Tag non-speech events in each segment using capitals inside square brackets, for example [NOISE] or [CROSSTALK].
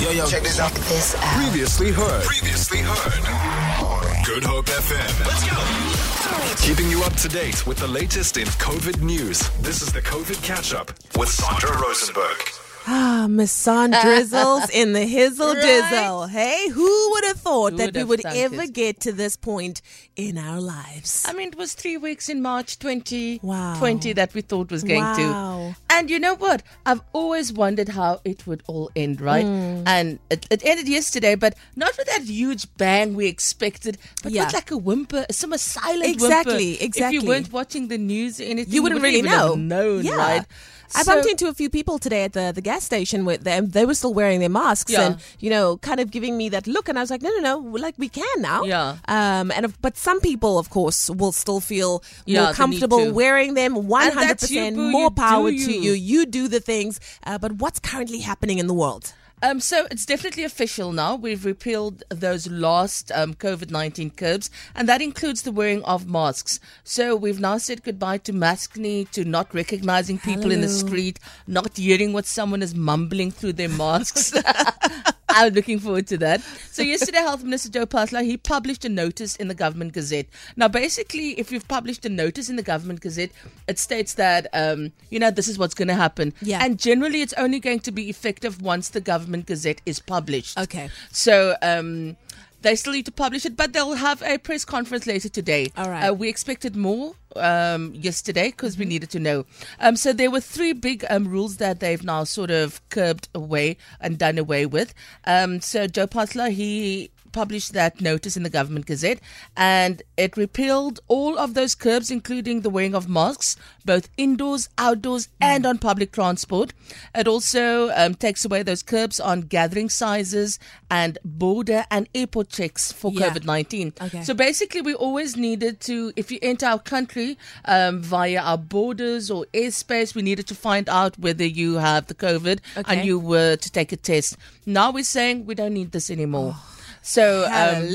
Yo, yo. Check this out. This out. Previously heard. Previously heard. Good Hope FM. Let's go. Keeping you up to date with the latest in COVID news. This is the COVID catch up with Sandra Rosenberg. Ah, Miss San Drizzles [LAUGHS] in the hizzle Right. dizzle. Hey, who would have thought Who that would we would ever it? get to this point in our lives? I mean, it was three weeks in March 2020 Wow. that we thought was going Wow. to. And you know what? I've always wondered how it would all end, right? Hmm. And it, it ended yesterday, but not with that huge bang we expected, but Yeah. with like a whimper, some a silent Exactly, whimper. If exactly. you weren't watching the news or anything, you wouldn't really even know. have known, yeah. right? I So- bumped into a few people today at the, the gas station with them. They were still wearing their masks Yeah. and, you know, kind of giving me that look. And I was like, no, no, no, like we can now. Yeah. Um, and if, but some people, of course, will still feel Yeah, more comfortable wearing them. 100% that's you, boo. more You power do to you. you. You do the things. Uh, but what's currently happening in the world? Um, so it's definitely official now. We've repealed those last um, COVID 19 curbs, and that includes the wearing of masks. So we've now said goodbye to maskne, to not recognizing people in the street, not hearing what someone is mumbling through their masks. [LAUGHS] [LAUGHS] I'm looking forward to that. So yesterday, Health Minister Joe Phaahla he published a notice in the Government Gazette. Now, basically, if you've published a notice in the Government Gazette, it states that um, you know this is what's going to happen. Yeah. And generally, it's only going to be effective once the Government Gazette is published. Okay. So. Um, they still need to publish it, but they'll have a press conference later today. All right. Uh, we expected more um, yesterday because we needed to know. Um, so there were three big um, rules that they've now sort of curbed away and done away with. Um, so Joe Phaahla, he published that notice in the Government Gazette and it repealed all of those curbs, including the wearing of masks, both indoors, outdoors, and on public transport. It also um, takes away those curbs on gathering sizes and border and airport checks for Yeah. COVID 19. Okay. So basically, we always needed to, if you enter our country um, via our borders or airspace, we needed to find out whether you have the COVID Okay. and you were to take a test. Now we're saying we don't need this anymore. So, um,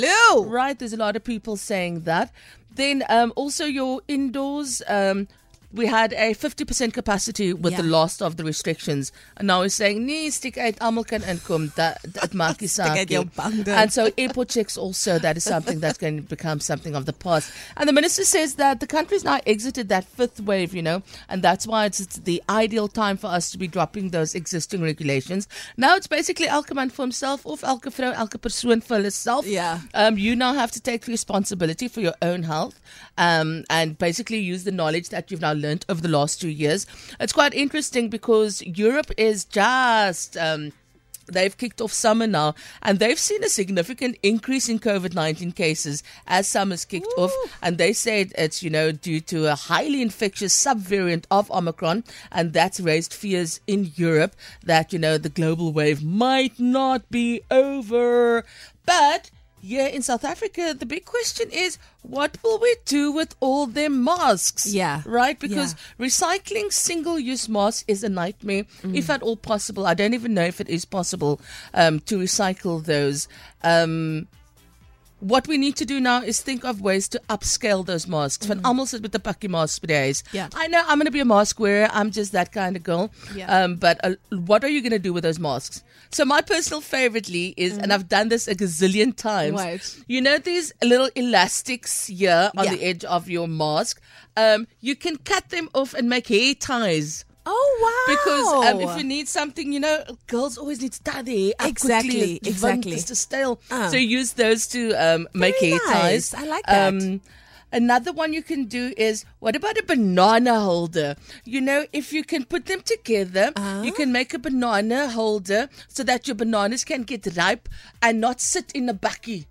right, there's a lot of people saying that. Then um, also your indoors. Um, we had a 50% capacity with the Yeah. last of the restrictions. And now we're saying, nee, stick uit, almal kan inkom. Dat, dat [LAUGHS] maak nie saak uit jou nie." bank dan. And so airport checks also, that is something that's going to become something of the past. And the minister says that the country's now exited that fifth wave, you know, and that's why it's, it's the ideal time for us to be dropping those existing regulations. Now it's basically elke man for himself of elke vrou, elke persoon vir herself. Yeah. Um, you now have to take responsibility for your own health um, and basically use the knowledge that you've now learned over the last two years. It's quite interesting because Europe is just. Um, They've kicked off summer now, and they've seen a significant increase in COVID 19 cases as summer's kicked off. And they said it's, you know, due to a highly infectious subvariant of Omicron, and that's raised fears in Europe that, you know, the global wave might not be over. But here in South Africa, the big question is what will we do with all them masks? Yeah. Right? Because Yeah. recycling single use masks is a nightmare, Mm. if at all possible. I don't even know if it is possible um, to recycle those. Um, what we need to do now is think of ways to upscale those masks. Van almal sit met 'n pakkie masks by die huis. Yeah. I know I'm going to be a mask wearer. I'm just that kind of girl. Yeah. Um, but uh, what are you going to do with those masks? So my personal favoritely is, and I've done this a gazillion times. Mm. What? You know these little elastics here on Yeah. the edge of your mask. Um, you can cut them off and make hair ties. Oh, wow. Because um, if you need something, you know, girls always need to tie their hair up Exactly, quickly. Exactly. To stale. Ah. So use those to um, make hair nice. ties. I like that. Um, another one you can do is what about a banana holder? You know, if you can put them together, you can make a banana holder so that your bananas can get ripe and not sit in a bucky.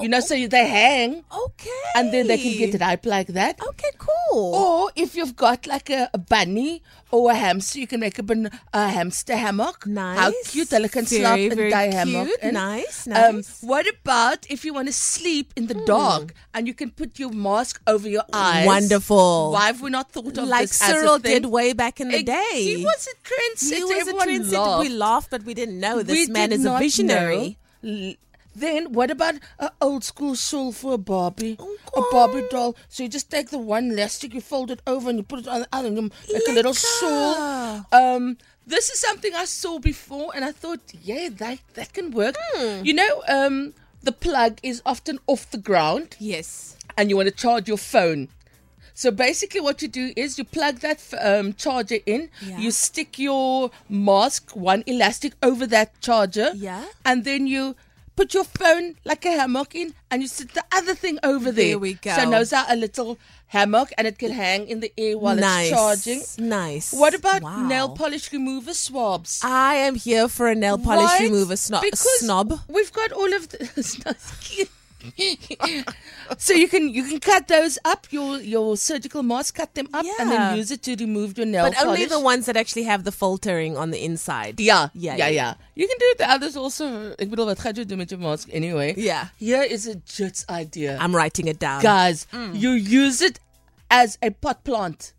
You know, so they hang Okay. and then they can get ripe like that. Okay, cool. Or if you've got like a, a bunny or a hamster, you can make a, ban- a hamster hammock. Nice. How cute. Hulle kan Very, in very die hammock. cute. in. Nice, Um, nice. Hmm. what about if you want to sleep in the dark and you can put your mask over your eyes? Wonderful. Why have we not thought of like this as a Cyril did way back in the day. He was a trendsetter. He was a Everyone trendsetter. We laughed. laughed, but we didn't know this We man is a visionary. know. Then what about an old school shawl for a Barbie? Oh, a Barbie doll. So you just take the one elastic, you fold it over, and you put it on the other, and you make a little shawl. Um, this is something I saw before, and I thought, yeah, that that can work. Hmm. You know, um, the plug is often off the ground, Yes. and you want to charge your phone. So basically, what you do is you plug that um, charger in. Yeah. You stick your mask, one elastic over that charger. Yeah. And then you put your phone like a hammock in, and you sit the other thing over there. There we go. So now it's a little hammock, and it can hang in the air while nice. it's charging. Nice. What about Wow. nail polish remover swabs? I am here for a nail polish Right? remover snob. Because snob. We've got all of the. [LAUGHS] [LAUGHS] so you can you can cut those up your your surgical mask cut them up and then use it to remove your nail But only the ones that actually have the filtering on the inside. yeah, Yeah, yeah, yeah, yeah. You can do it. the others also. Ek bedoel wat gaan jy doen met mask anyway? Yeah. Here is a jits idea. I'm writing it down. Guys, Mm. you use it as a pot plant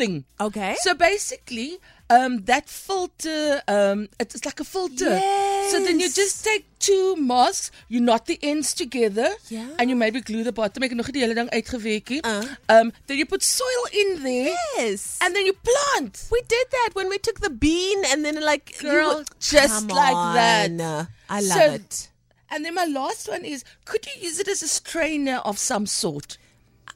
thing. Okay. So basically, um, that filter, um, it's like a filter. Yes. So then you just take two masks, you knot the ends together, Yeah. and you maybe glue the bottom. Ek nog die hele ding uitgewerkie. Uh. Um, then you put soil in there, Yes. and then you plant. we did that when we took the bean and then like Girl, just like that. I love So- it. And then my last one is: Could you use it as a strainer of some sort?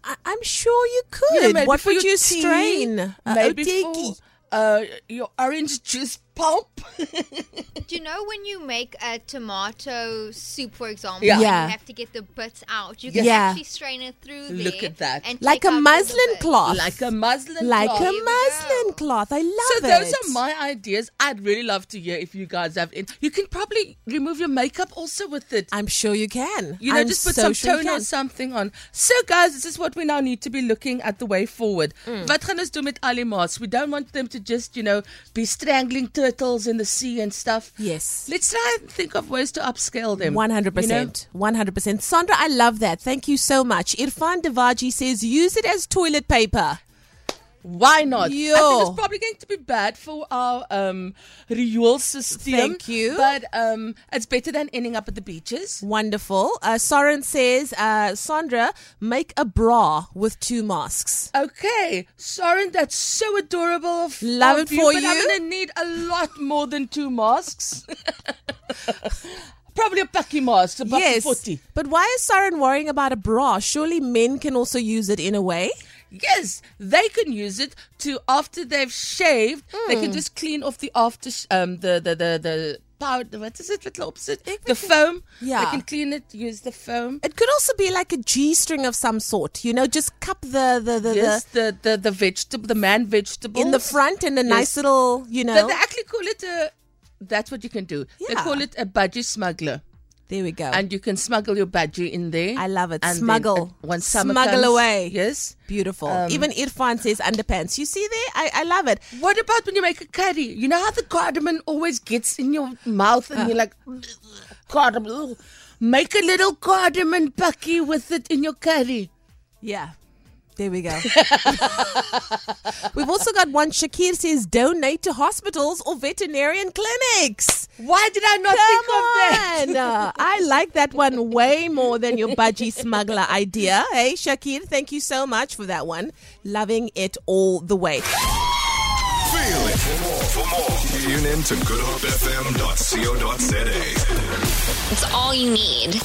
I, I'm sure you could. Maybe what would you strain? Uh, maybe for uh, your orange juice pulp. [LAUGHS] Do you know when you make a tomato soup, for example, Yeah. Yeah. you have to get the bits out? You can Yeah. actually strain it through there. Look at that. And like a out all the muslin cloth. like a muslin like cloth. a muslin go. cloth. I love So it. So those are my ideas. I'd really love to hear if you guys have. In. You can probably remove your makeup also with it. I'm sure you can. You know, I'm just put so some sure you tone or something on. So, guys, this is what we now need to be looking at the way forward. Mm. Wat gaan ons doen met al die? We don't want them to just, you know, be strangling turtles in the sea and stuff. Yes. Let's try and think of ways to upscale them. One hundred you know? percent, one hundred percent. Sandra, I love that. Thank you so much. Irfan Devaji says use it as toilet paper. Why not? I think it's probably going to be bad for our um, reward system. Thank you. But um, it's better than ending up at the beaches. Wonderful. Uh, Soren says, uh, Sandra, make a bra with two masks. Okay, Soren, that's so adorable. Of, Love it for but I'm gonna need a lot more than two masks. [LAUGHS] Probably a packy mask, about yes, 40. but why is Soren worrying about a bra? Surely men can also use it in a way. Yes, they can use it to after they've shaved. They Hmm. can just clean off the after sh- um the the the the powder. What is it? What opposite? Ek The foam. Yeah. they can clean it. Use the foam. It could also be like a G-string of some sort. You know, just cup the the the, Yes, the the the vegetable, the man vegetable in the front and a nice little, you know. They, they actually call it a. That's what you can do. They call it a budgie smuggler. There we go. and you can smuggle your budgie in there. I love it. And then, Smuggle. uh, Smuggle comes- away. Yes. Beautiful. Um, Even Irfan says underpants. You see there? I, I love it. What about when you make a curry? You know how the cardamom always gets in your mouth and you're like, [LAUGHS] cardamom. Make a little cardamom bucky with it in your curry. Yeah. There we go. [LAUGHS] [LAUGHS] We've also got one. Shakir says donate to hospitals or veterinarian clinics. Why did I not Come think of that? on. Uh, I like that one way more than your budgie smuggler idea. Hey, Shakir, thank you so much for that one. Loving it all the way. Feel it. For more, for more, tune in to goodhopefm.co.za. It's all you need.